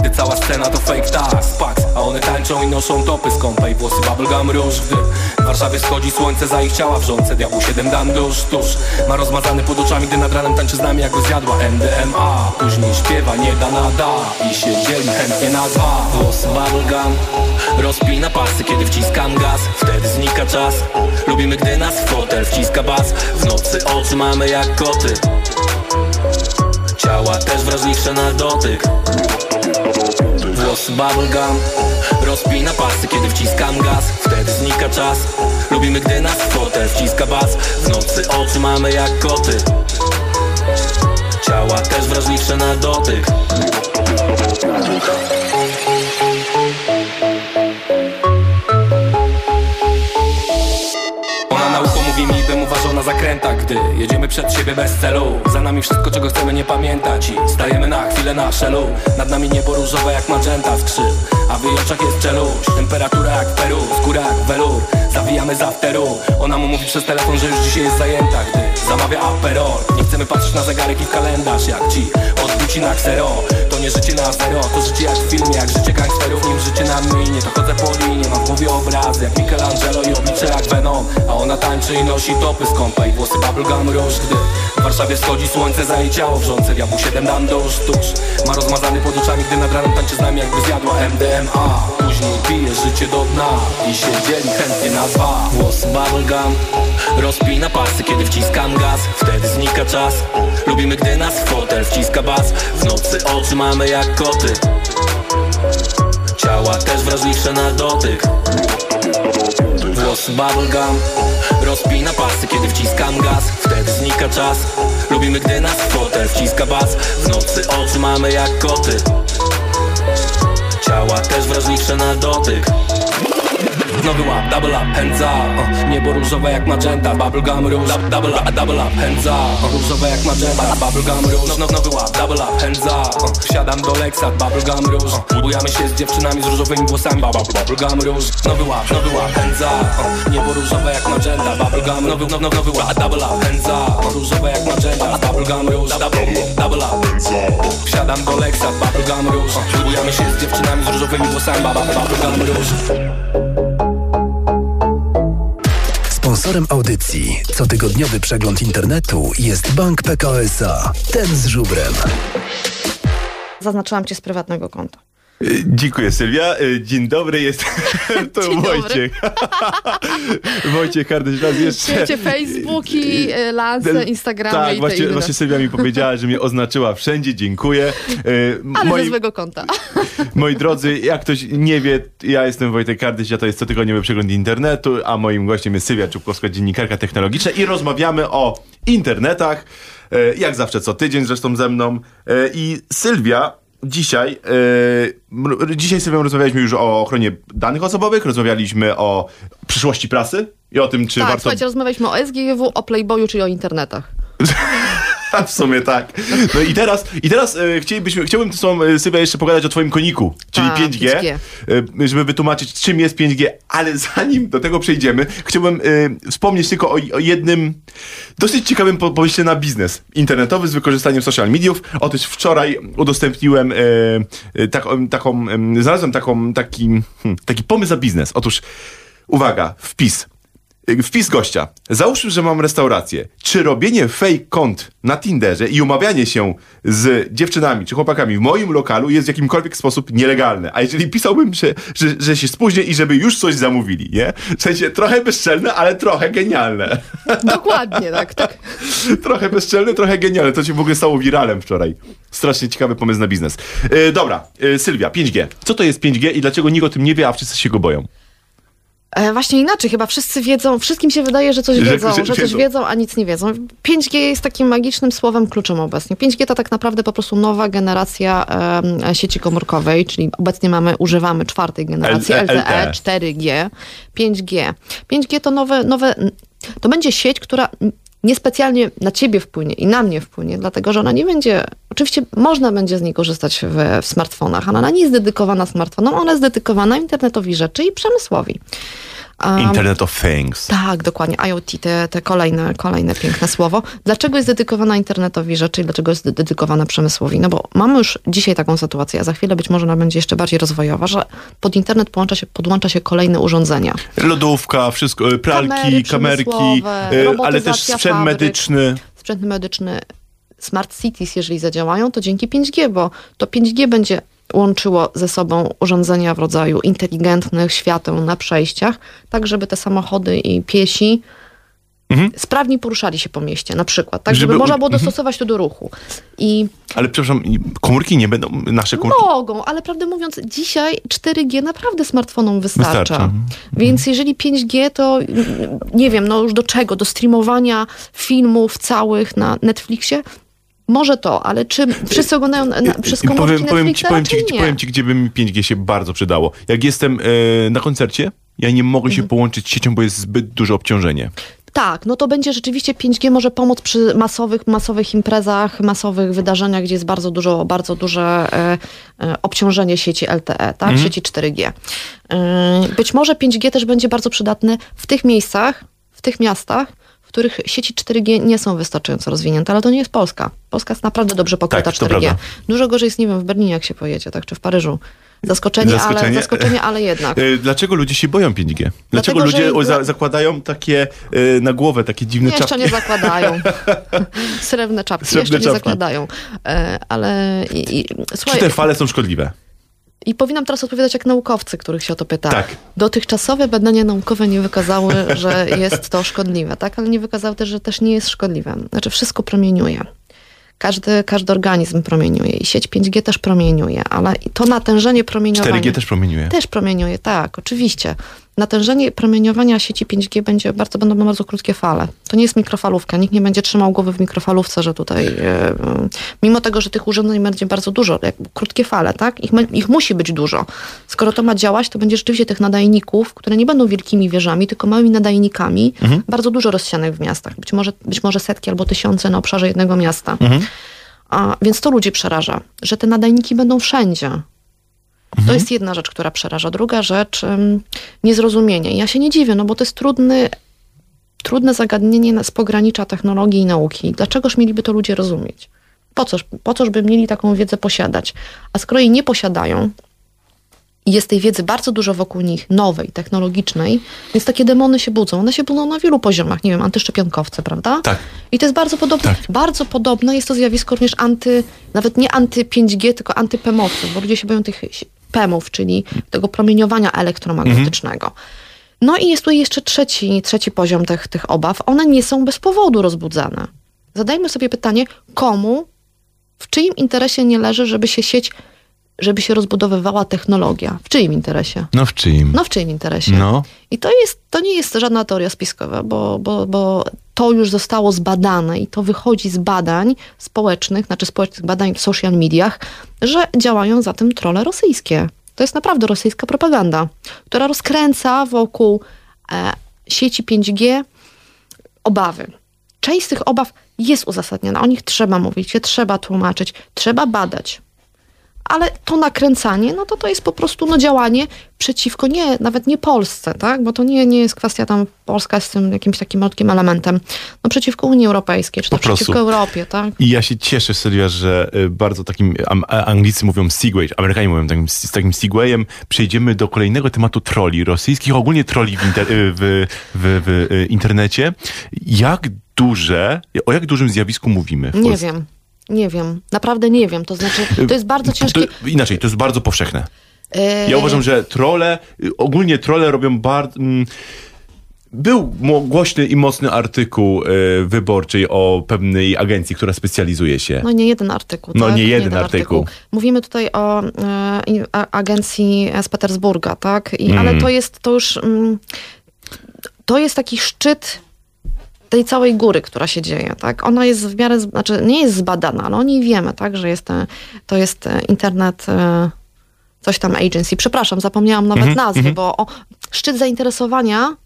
Gdy cała scena to fake tak, Spax One tańczą i noszą topy z kąpa I włosy bubblegum róż. Gdy w Warszawie schodzi słońce za ich ciała Wrzące diabłu 7 dam dusz tuż. Ma rozmazany pod oczami, gdy nad ranem tańczy z nami Jakby zjadła MDMA Później śpiewa, nie da nada. I się dzieli chętnie na dwa. Włosy bubblegum Rozpina pasy, kiedy wciskam gaz. Wtedy znika czas. Lubimy, gdy nas w fotel wciska bas. W nocy oczy mamy jak koty. Ciała też wrażliwsze na dotyk Włosy bubblegum Rozpina pasy, kiedy wciskam gaz. Wtedy znika czas Lubimy, gdy nas fotel wciska bas. W nocy oczy mamy jak koty Ciała też wrażliwsze na dotyk na zakrętach Gdy jedziemy przed siebie bez celu. Za nami wszystko, czego chcemy nie pamiętać I stajemy na chwilę na szelu. Nad nami niebo różowe jak magenta skrzyw A w jej oczach jest czeluść. Temperatura jak w Peru, skóra jak welur Zawijamy za afteru. Ona mu mówi przez telefon, że już dzisiaj jest zajęta Gdy zamawia aperol. Nie chcemy patrzeć na zegarek i w kalendarz Jak ci odbici na ksero nie życie na zero, to życie jak w filmie Jak życie gangsterów, nim życie na minie To chodzę po linie, mam w głowie obrazy Jak Michelangelo i oblicze jak Venom. A ona tańczy i nosi topy z kąpa I włosy bubblegum róż. Gdy w Warszawie wschodzi słońce za jej ciało Wrzące diabłu 7 dam dusz tuż Ma rozmazany pod oczami, gdy nad ranem tańczy z nami Jakby zjadła MDMA Później pije życie do dna I się dzieli chętnie na dwa. Włosy bubblegum Rozpina pasy, kiedy wciskam gaz. Wtedy znika czas Lubimy, gdy nas fotel wciska bas. W nocy oczy mamy jak koty. Ciała też wrażliwsze na dotyk. Włosy bubblegum Rozpina pasy, kiedy wciskam gaz. Wtedy znika czas. Lubimy, gdy nas fotel wciska bas. W nocy oczy mamy jak koty. Ciała też wrażliwsze na dotyk Nowy łap, double up, hands up. Uh, Niebo różowe jak magenta, bubblegum róż. Double up, double up, hands up. Uh, Różowe jak magenta, bubblegum róż. No, no, Nowy łap, double up, hands up. Uh, Wsiadam do Lexa, bubblegum róż. Bujamy się z dziewczynami z różowymi włosami bu- bu- Bubblegum róż. Nowy łap, nowy łap, hands up. Niebo różowe jak magenta, bubblegum Nowy, no, no, nowy łap, double up, hands up. Różowe jak magenta, bubblegum róż. Double, double up, Wsiadam do Lexa, bubblegum róż. Bujamy się z dziewczynami z różowymi włosami bu- bu- Bubblegum róż Sponsorem audycji cotygodniowy przegląd internetu jest Bank PKO SA. Ten z żubrem. Zaznaczyłam cię z prywatnego konta. Dziękuję Sylwia. Y, Dzień dobry, jest to Dzień. Wojciech. Wojciech Hardyś raz jeszcze. Wiecie, Facebooki, y, Lance, Instagramy Tak, i właśnie, właśnie Sylwia mi powiedziała, że mnie oznaczyła wszędzie, dziękuję. Y, Ale moi, ze złego konta. moi drodzy, jak ktoś nie wie, ja jestem Wojtek Kardyś, a to jest cotygodniowy przegląd internetu, a moim gościem jest Sylwia Czubkowska, dziennikarka technologiczna i rozmawiamy o internetach, jak zawsze co tydzień zresztą ze mną. I Sylwia dzisiaj, y, m- dzisiaj Sylwią rozmawialiśmy już o ochronie danych osobowych, rozmawialiśmy o przyszłości prasy i o tym, czy tak, warto... słuchajcie, rozmawialiśmy o SGW, o Playboyu, czyli o internetach. w sumie tak. No i teraz, i teraz e, chcielibyśmy, chciałbym tobą, e, Sylwia, jeszcze pogadać o twoim koniku, czyli A, 5G, 5G. e, żeby wytłumaczyć, czym jest 5G, ale zanim do tego przejdziemy, chciałbym e, wspomnieć tylko o, o jednym dosyć ciekawym po- pomyśle na biznes internetowy z wykorzystaniem social mediów. Otóż wczoraj udostępniłem e, e, taką, taką em, znalazłem taką, taki, hmm, taki pomysł na biznes. Otóż, uwaga, wpis. Y, Wpis gościa. Załóżmy, że mam restaurację. Czy robienie fake kont na Tinderze i umawianie się z dziewczynami czy chłopakami w moim lokalu jest w jakimkolwiek sposób nielegalne? A jeżeli pisałbym, że, że, że się spóźnię i żeby już coś zamówili, nie? W sensie trochę bezczelne, ale trochę genialne. Dokładnie, tak, tak. trochę bezczelne, trochę genialne. To się w ogóle stało wiralem wczoraj. Strasznie ciekawy pomysł na biznes. Y, dobra, y, Sylwia, 5G. Co to jest 5G i dlaczego nikt o tym nie wie, a wszyscy się go boją? E, właśnie inaczej, chyba wszyscy wiedzą, wszystkim się wydaje, że coś wiedzą, że że, coś wiedzą. a nic nie wiedzą. 5G jest takim magicznym słowem kluczem obecnie. 5G to tak naprawdę po prostu nowa generacja em, sieci komórkowej, czyli obecnie mamy, używamy czwartej generacji LTE. 4G, 5G. 5G to nowe, nowe, to będzie sieć, która niespecjalnie na ciebie wpłynie i na mnie wpłynie, dlatego że ona nie będzie, oczywiście można będzie z niej korzystać w, w smartfonach, ale ona nie jest dedykowana smartfonom, ona jest dedykowana internetowi rzeczy i przemysłowi. A, Internet of Things. tak, dokładnie. IoT, te, te kolejne, kolejne piękne słowo. Dlaczego jest dedykowana internetowi rzeczy i dlaczego jest dedykowana przemysłowi? No bo mamy już dzisiaj taką sytuację, a za chwilę być może ona będzie jeszcze bardziej rozwojowa, że pod internet podłącza się, podłącza się kolejne urządzenia. Lodówka, wszystko, e, pralki, Kamery kamerki, e, ale też sprzęt fabryk. medyczny. sprzęt medyczny, smart cities, jeżeli zadziałają, to dzięki 5G, bo to 5G będzie łączyło ze sobą urządzenia w rodzaju inteligentnych świateł na przejściach, tak żeby te samochody i piesi sprawniej poruszali się po mieście, na przykład, tak żeby, Mhm. Żeby można było mhm. dostosować to do ruchu. I Ale przepraszam, komórki nie będą, nasze komórki. mogą, ale prawdę mówiąc, dzisiaj 4G naprawdę smartfonom wystarcza. Wystarcza. Więc jeżeli 5G, to nie wiem, no już do czego? Do streamowania filmów całych na Netflixie? Może to, ale czy wszyscy oglądają na, przez komórki powiem, powiem, ci, powiem, ci, nie. powiem ci, gdzie by mi 5G się bardzo przydało. Jak jestem e, na koncercie, ja nie mogę Mhm. się połączyć z siecią, bo jest zbyt duże obciążenie. Tak, no to będzie rzeczywiście 5G może pomóc przy masowych, masowych imprezach, masowych wydarzeniach, gdzie jest bardzo dużo, bardzo duże e, e, obciążenie sieci LTE, tak, sieci 4G. E, być może 5G też będzie bardzo przydatny w tych miejscach, w tych miastach, których sieci 4G nie są wystarczająco rozwinięte, ale to nie jest Polska. Polska jest naprawdę dobrze pokryta Tak, to 4G. prawda. Dużo gorzej jest, nie wiem, w Berlinie jak się pojedzie, tak, czy w Paryżu. Zaskoczenie, ale, Zaskoczenie? zaskoczenie, ale jednak. E, Dlaczego ludzie się boją 5G? Dlaczego Dlatego, że- ludzie o, za, zakładają takie e, na głowę, takie dziwne Jeszcze czapki? nie zakładają. Srebrne czapki Srebrne jeszcze nie czapki. zakładają. E, ale i, i, Czy słuchaj, te fale są szkodliwe? I powinnam teraz odpowiadać jak naukowcy, których się o to pyta. Tak. Dotychczasowe badania naukowe nie wykazały, że jest to szkodliwe, tak? Ale nie wykazały też, że też nie jest szkodliwe. Znaczy wszystko promieniuje. Każdy, każdy organizm promieniuje i sieć 5G też promieniuje, ale to natężenie promieniowania... 4G też promieniuje. Też promieniuje, tak, oczywiście. Natężenie promieniowania sieci 5G będzie bardzo, będą bardzo krótkie fale. To nie jest mikrofalówka. Nikt nie będzie trzymał głowy w mikrofalówce, że tutaj, e, mimo tego, że tych urządzeń będzie bardzo dużo, jak krótkie fale, tak? Ich, ich musi być dużo. Skoro to ma działać, to będzie rzeczywiście tych nadajników, które nie będą wielkimi wieżami, tylko małymi nadajnikami, bardzo dużo rozsianych w miastach. Być może, być może setki albo tysiące na obszarze jednego miasta. A, więc to ludzi przeraża, że te nadajniki będą wszędzie. To jest jedna rzecz, która przeraża. Druga rzecz, niezrozumienie. Ja się nie dziwię, no bo to jest trudny, trudne zagadnienie z pogranicza technologii i nauki. Dlaczegoż mieliby to ludzie rozumieć? Po coż, po coż by mieli taką wiedzę posiadać? A skoro jej nie posiadają, i jest tej wiedzy bardzo dużo wokół nich, nowej, technologicznej, więc takie demony się budzą. One się budzą na wielu poziomach, nie wiem, antyszczepionkowce, prawda? Tak. I to jest bardzo podobne, Tak. bardzo podobne jest to zjawisko również anty, nawet nie anty 5G, tylko antypemowców, bo ludzie się boją tych PEMów, czyli tego promieniowania elektromagnetycznego. No i jest tu jeszcze trzeci, trzeci poziom tych, tych obaw. One nie są bez powodu rozbudzane. Zadajmy sobie pytanie, komu, w czyim interesie nie leży, żeby się sieć, żeby się rozbudowywała technologia? W czyim interesie? No w czyim? No w czyim interesie? No. I to, jest, to nie jest żadna teoria spiskowa, bo, bo, bo to już zostało zbadane i to wychodzi z badań społecznych, znaczy społecznych badań w social mediach, że działają za tym trole rosyjskie. To jest naprawdę rosyjska propaganda, która rozkręca wokół e, sieci 5G obawy. Część z tych obaw jest uzasadniona, o nich trzeba mówić, je trzeba tłumaczyć, trzeba badać. Ale to nakręcanie, no to to jest po prostu no, działanie przeciwko nie, nawet nie Polsce, tak? Bo to nie, nie jest kwestia tam Polska jest tym jakimś takim malutkim elementem. No przeciwko Unii Europejskiej, czy to przeciwko. Europie, tak? I ja się cieszę, Sylwia, że y, bardzo takim, a- Anglicy mówią Segway, Amerykanie mówią takim, z takim Segwayem, przejdziemy do kolejnego tematu troli rosyjskich, ogólnie troli w, inter, y, w, w, w y, internecie. Jak duże, o jak dużym zjawisku mówimy w Nie wiem. Nie wiem, naprawdę nie wiem. To znaczy, to jest bardzo ciężkie. To, inaczej, to jest bardzo powszechne. E, Ja uważam, że trole, y, ogólnie trole robią bardzo... Mm, był głośny i mocny artykuł y, wyborczy o pewnej agencji, która specjalizuje się. No nie jeden artykuł. No tak? nie jeden artykuł. Mówimy tutaj o agencji z Petersburga, tak? I, Ale to jest to już mm, to jest taki szczyt tej całej góry, która się dzieje, tak? Ona jest w miarę, znaczy nie jest zbadana, ale o niej wiemy, tak? Że jest, e, to jest e, internet e, coś tam agency. Przepraszam, zapomniałam nawet nazwy, bo o, szczyt zainteresowania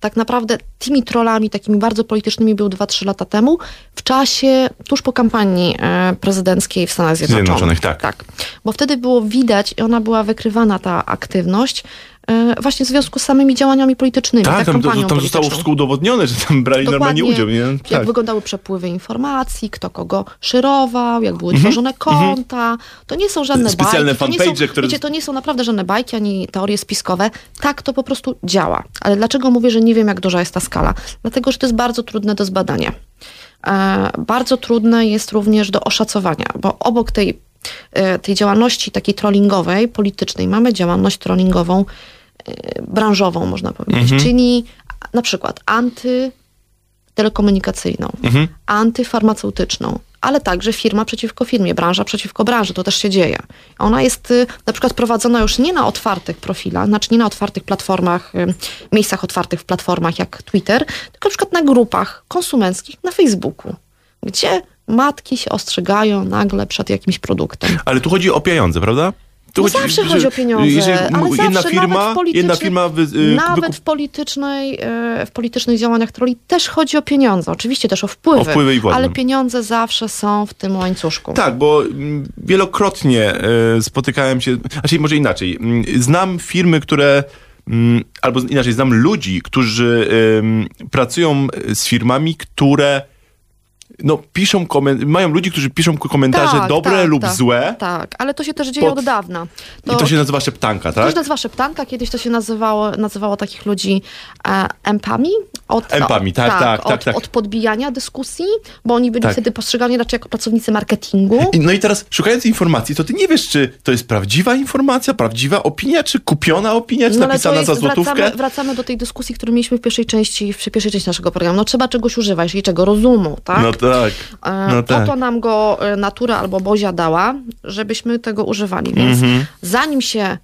tak naprawdę tymi trollami takimi bardzo politycznymi był 2-3 lata temu, w czasie tuż po kampanii prezydenckiej w Stanach Zjednoczonych. Zjednoczonych, tak. tak. Bo wtedy było widać i ona była wykrywana, ta aktywność, właśnie w związku z samymi działaniami politycznymi, tak, Tak, tam, tam zostało wszystko udowodnione, że tam brali normalnie udział. Nie? Jak Tak. wyglądały przepływy informacji, kto kogo szerował, jak Mhm. były tworzone konta. To nie są żadne Specjalne bajki. To nie, są, fanpage, które- wiecie, to nie są naprawdę żadne bajki, ani teorie spiskowe. Tak to po prostu działa. Ale dlaczego mówię, że nie wiem, jak duża jest ta skala? Dlatego, że to jest bardzo trudne do zbadania. E, bardzo trudne jest również do oszacowania, bo obok tej, e, tej działalności takiej trollingowej, politycznej, mamy działalność trollingową e, branżową, można powiedzieć, czyli na przykład antytelekomunikacyjną, antyfarmaceutyczną, ale także firma przeciwko firmie, branża przeciwko branży, to też się dzieje. Ona jest y, na przykład prowadzona już nie na otwartych profilach, znaczy nie na otwartych platformach, y, miejscach otwartych w platformach jak Twitter, tylko na przykład na grupach konsumenckich na Facebooku, gdzie matki się ostrzegają nagle przed jakimś produktem. Ale tu chodzi o pieniądze, prawda? Tu No zawsze że- chodzi o pieniądze, jeżeli ale jedna zawsze firma, nawet w jedna firma wy, y, nawet w, politycznej, e, w politycznych działaniach troli też chodzi o pieniądze. Oczywiście też o wpływy, O wpływy i ale pieniądze zawsze są w tym łańcuszku. Tak, bo mm, wielokrotnie e, spotykałem się, znaczy może inaczej, mm, znam firmy, które mm, albo inaczej, znam ludzi, którzy pracują z firmami, które no, piszą mają ludzi, którzy piszą komentarze Tak, dobre tak, lub tak, złe Tak, ale to się też dzieje Pod- od dawna. i to się nazywa szeptanka, To tak? się nazywa szeptanka, kiedyś to się nazywało, nazywało takich ludzi e, empami. Od, Empami, tak, tak, tak, od, tak. Od podbijania dyskusji, bo oni byli Tak. wtedy postrzegani raczej jako pracownicy marketingu. I, no i teraz szukając informacji, to ty nie wiesz, czy to jest prawdziwa informacja, prawdziwa opinia, czy kupiona opinia, czy No napisana jest, za złotówkę? wracamy, wracamy do tej dyskusji, którą mieliśmy w pierwszej części, w pierwszej części naszego programu. No trzeba czegoś używać, czyli czego? Rozumu, tak? No tak. E, No tak. to nam go e, natura albo Bozia dała, żebyśmy tego używali. Więc Mhm. zanim się e,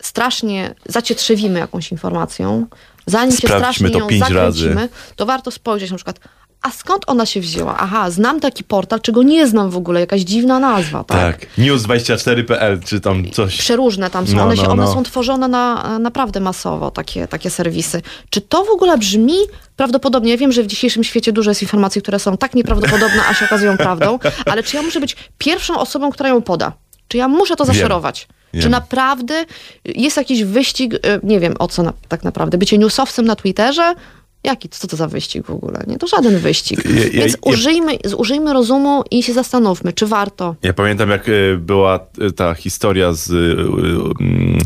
strasznie zacietrzewimy jakąś informacją, zanim się strasznie to ją pięć zakręcimy, razy. to warto spojrzeć na przykład, a skąd ona się wzięła? Aha, znam taki portal, czego nie znam w ogóle, jakaś dziwna nazwa, tak? Tak. News24.pl, czy tam coś. Przeróżne tam są. No, one się, no, one no. są tworzone na, naprawdę masowo, takie, takie serwisy. Czy to w ogóle brzmi prawdopodobnie? Ja wiem, że w dzisiejszym świecie dużo jest informacji, które są tak nieprawdopodobne, a się okazują prawdą, ale czy ja muszę być pierwszą osobą, która ją poda? Czy ja muszę to Wiem. Czy naprawdę jest jakiś wyścig, y, nie wiem o co na, tak naprawdę, bycie newsowcem na Twitterze? Jaki, co to za wyścig w ogóle? Nie, to żaden wyścig. Ja- ja- Więc ja- użyjmy, użyjmy rozumu i się zastanówmy, czy warto. Ja pamiętam, jak y, była y, ta historia z. y, mm,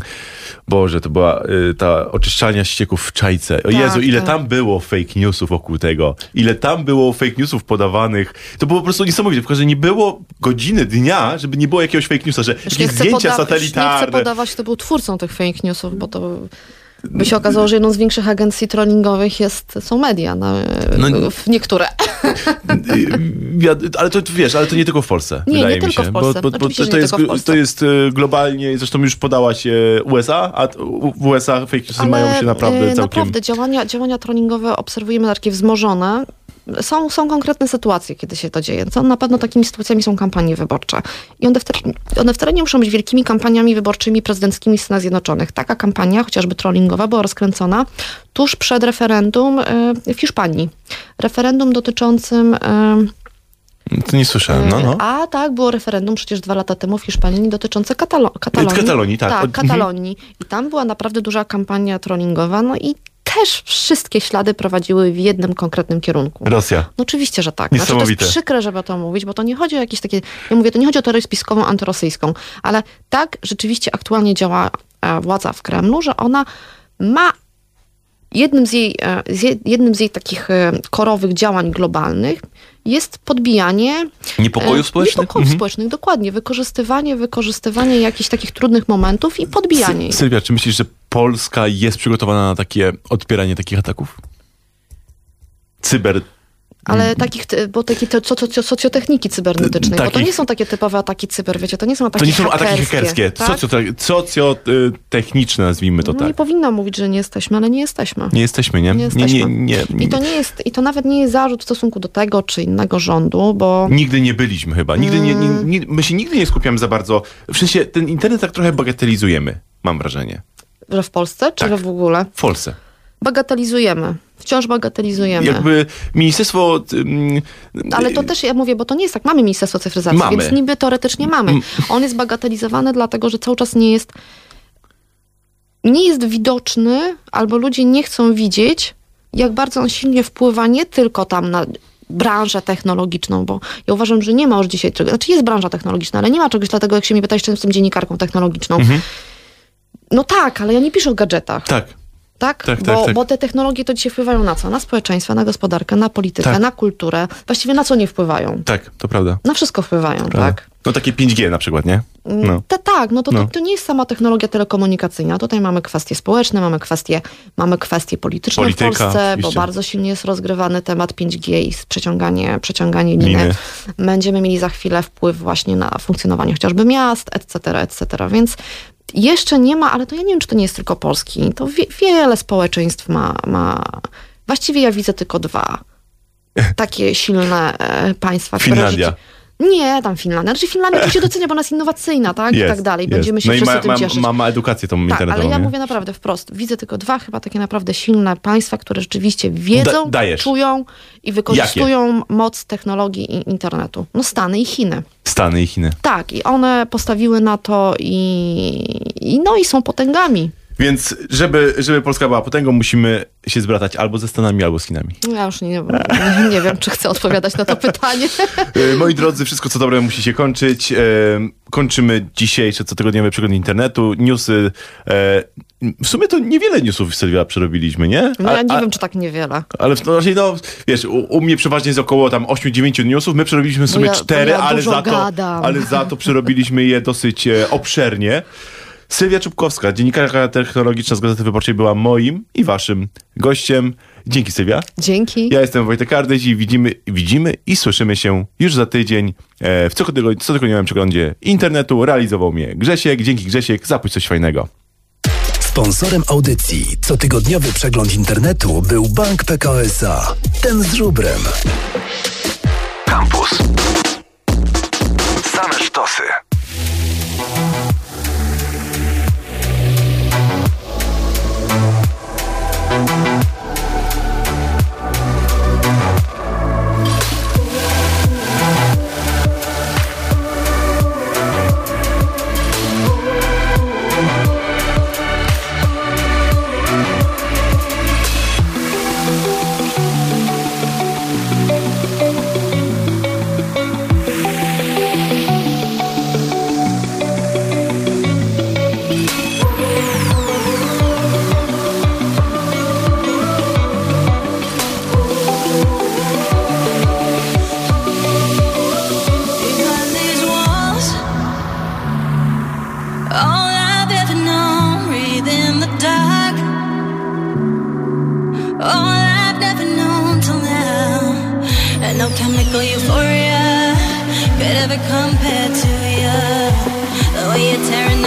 Boże, to była ta oczyszczalnia ścieków w czajce. O Tak, Jezu, ile tak. tam było fake newsów wokół tego. Ile tam było fake newsów podawanych. To było po prostu niesamowite, tylko że nie było godziny dnia, żeby nie było jakiegoś fake newsa, że Już jakieś zdjęcia już Nie satelitarne. chcę podawać, kto był twórcą tych fake newsów, bo to by się okazało, że jedną z większych agencji trollingowych jest, są media, No- w niektóre. Y, Ja, ale to wiesz, ale to nie tylko w Polsce. Nie, nie wydaje mi tylko się. w Polsce. Bo, bo, bo to, nie jest, tylko w Polsce. to jest y, globalnie, zresztą już podałaś y, USA, a w USA fake newsy mają się naprawdę e, całkiem... naprawdę działania, działania trollingowe obserwujemy takie wzmożone. Są, są konkretne sytuacje, kiedy się to dzieje. To na pewno takimi sytuacjami są kampanie wyborcze. I one wcale, one wcale nie muszą być wielkimi kampaniami wyborczymi prezydenckimi w Stanach Zjednoczonych. Taka kampania, chociażby trollingowa, była rozkręcona tuż przed referendum e, w Hiszpanii. Referendum dotyczącym... e, To nie słyszałem, no, no. A tak, było referendum przecież dwa lata temu w Hiszpanii dotyczące Katalo- Katalonii. Katalonii, tak. Tak, Od- Katalonii. I tam była naprawdę duża kampania trollingowa, no i też wszystkie ślady prowadziły w jednym konkretnym kierunku. Rosja. No oczywiście, że tak. Znaczy, to jest Niesamowite. przykre, żeby o to mówić, bo to nie chodzi o jakieś takie, ja mówię, to nie chodzi o teorię spiskową, antyrosyjską, ale tak rzeczywiście aktualnie działa e, władza w Kremlu, że ona ma jednym z jej, e, jednym z jej takich e, korowych działań globalnych jest podbijanie Niepokojów społecznych? Niepokojów Mhm. społecznych, dokładnie. Wykorzystywanie, wykorzystywanie jakichś takich trudnych momentów i podbijanie. Sy- Sylwia, czy myślisz, że Polska jest przygotowana na takie odpieranie takich ataków? Cyber. Ale takich, bo takie te, so, so, socjotechniki cybernetycznej, bo to Takich- nie są takie typowe ataki cyber, wiecie, to nie są ataki To nie są ataki hakerskie, hakerskie, tak? socjotechniczne, nazwijmy to No tak. nie powinno mówić, że nie jesteśmy, ale nie jesteśmy. Nie jesteśmy, nie? Nie jesteśmy. nie, nie, nie. I to nie jest, i to nawet nie jest zarzut w stosunku do tego czy innego rządu, bo Nigdy nie byliśmy chyba. Nigdy nie, Mm. nie, my się nigdy nie skupiamy za bardzo. W sensie ten internet tak trochę bagatelizujemy, mam wrażenie. Że w Polsce, czy Tak. że w ogóle? W Polsce. Bagatelizujemy. Wciąż bagatelizujemy. Jakby ministerstwo. ym, Ale to też ja mówię, bo to nie jest tak. Mamy Ministerstwo Cyfryzacji, Mamy. więc niby teoretycznie mamy. On jest bagatelizowany, dlatego że cały czas nie jest nie jest widoczny, albo ludzie nie chcą widzieć, jak bardzo on silnie wpływa nie tylko tam na branżę technologiczną, bo ja uważam, że nie ma już dzisiaj czegoś, znaczy jest branża technologiczna, ale nie ma czegoś dlatego, jak się mnie pytasz, czy jestem dziennikarką technologiczną. No tak, ale ja nie piszę o gadżetach. Tak. Tak? Tak, bo, tak, tak. bo te technologie to dzisiaj wpływają na co? Na społeczeństwo, na gospodarkę, na politykę, Tak. na kulturę. Właściwie na co nie wpływają? Tak, to prawda. Na wszystko wpływają, tak? No takie 5G na przykład, nie? No. Ta, tak, no to, No. To, to nie jest sama technologia telekomunikacyjna. Tutaj mamy kwestie społeczne, mamy kwestie, mamy kwestie polityczne Polityka, w Polsce, bo oczywiście. bardzo silnie jest rozgrywany temat 5G i przeciąganie, przeciąganie liny. Liny. Będziemy mieli za chwilę wpływ właśnie na funkcjonowanie chociażby miast, etc., etc. Więc jeszcze nie ma, ale to ja nie wiem, czy to nie jest tylko Polski. To wie, wiele społeczeństw ma, ma... Właściwie ja widzę tylko dwa takie silne e, państwa. które Finlandia. rzeczy- Nie, tam Finlandia. Znaczy Finlandia to się docenia, bo ona jest innowacyjna, tak? I Jest, tak dalej. jest. Będziemy się no i wszyscy ma, tym cieszyć. ma, ma edukację tą tak, internetową, ale ja nie? mówię naprawdę wprost. Widzę tylko dwa chyba takie naprawdę silne państwa, które rzeczywiście wiedzą, Da- czują i wykorzystują moc technologii i internetu. No Stany i Chiny. Stany i Chiny. Tak, i one postawiły na to i, i no i są potęgami. Więc żeby, żeby Polska była potęgą, musimy się zbratać albo ze Stanami, albo z Chinami. Ja już nie, nie, nie wiem, czy chcę odpowiadać na to pytanie. E, Moi drodzy, wszystko co dobre musi się kończyć. E, Kończymy dzisiejszy cotygodniowy przegląd internetu. Newsy. e, W sumie to niewiele newsów Sylwia przerobiliśmy, nie? No ja nie a- wiem, czy tak niewiele. Ale w- no, raczej, no, wiesz, u, u mnie przeważnie jest około tam 8-9 newsów. My przerobiliśmy w sumie ja- bo 4, ja ale, za to, ale za to przerobiliśmy je dosyć e, obszernie. Sylwia Czubkowska, dziennikarka technologiczna z Gazety Wyborczej, była moim i waszym gościem. Dzięki Sylwia. Dzięki. Ja jestem Wojtek Ardyś i widzimy, widzimy i słyszymy się już za tydzień e, w cotygodniowym cotygodniowym przeglądzie internetu. Realizował mnie Grzesiek. Dzięki Grzesiek, zapuść coś fajnego. Sponsorem audycji cotygodniowy przegląd internetu był Bank PKO SA. Ten z żubrem. Campus. Same sztosy. Euphoria could ever compare to you. The way you're tearing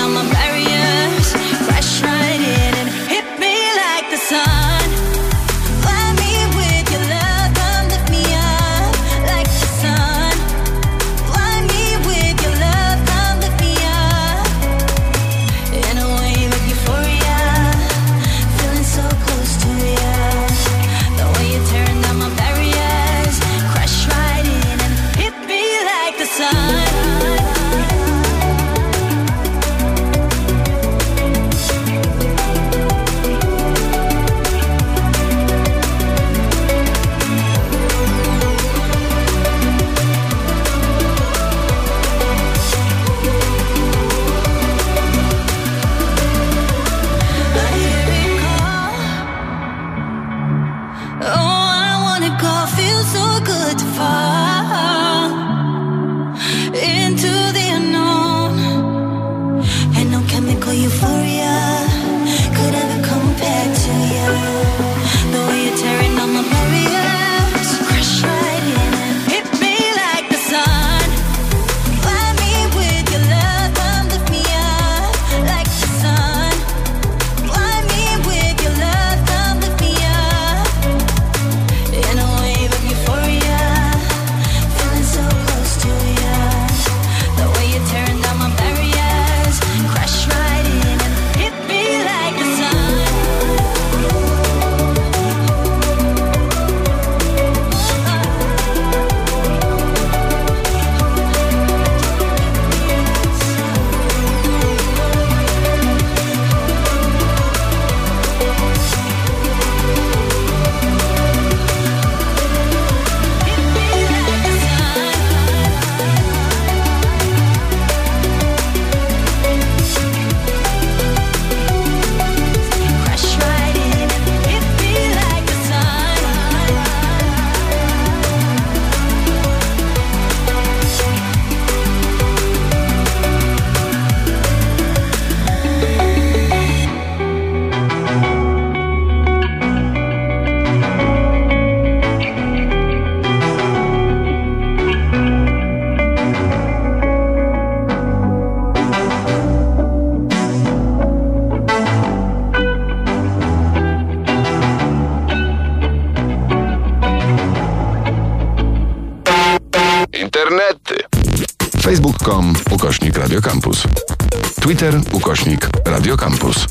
Twitter ukośnik Radiocampus.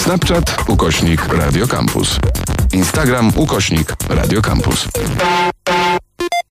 Snapchat ukośnik Radiocampus. Instagram ukośnik Radiocampus.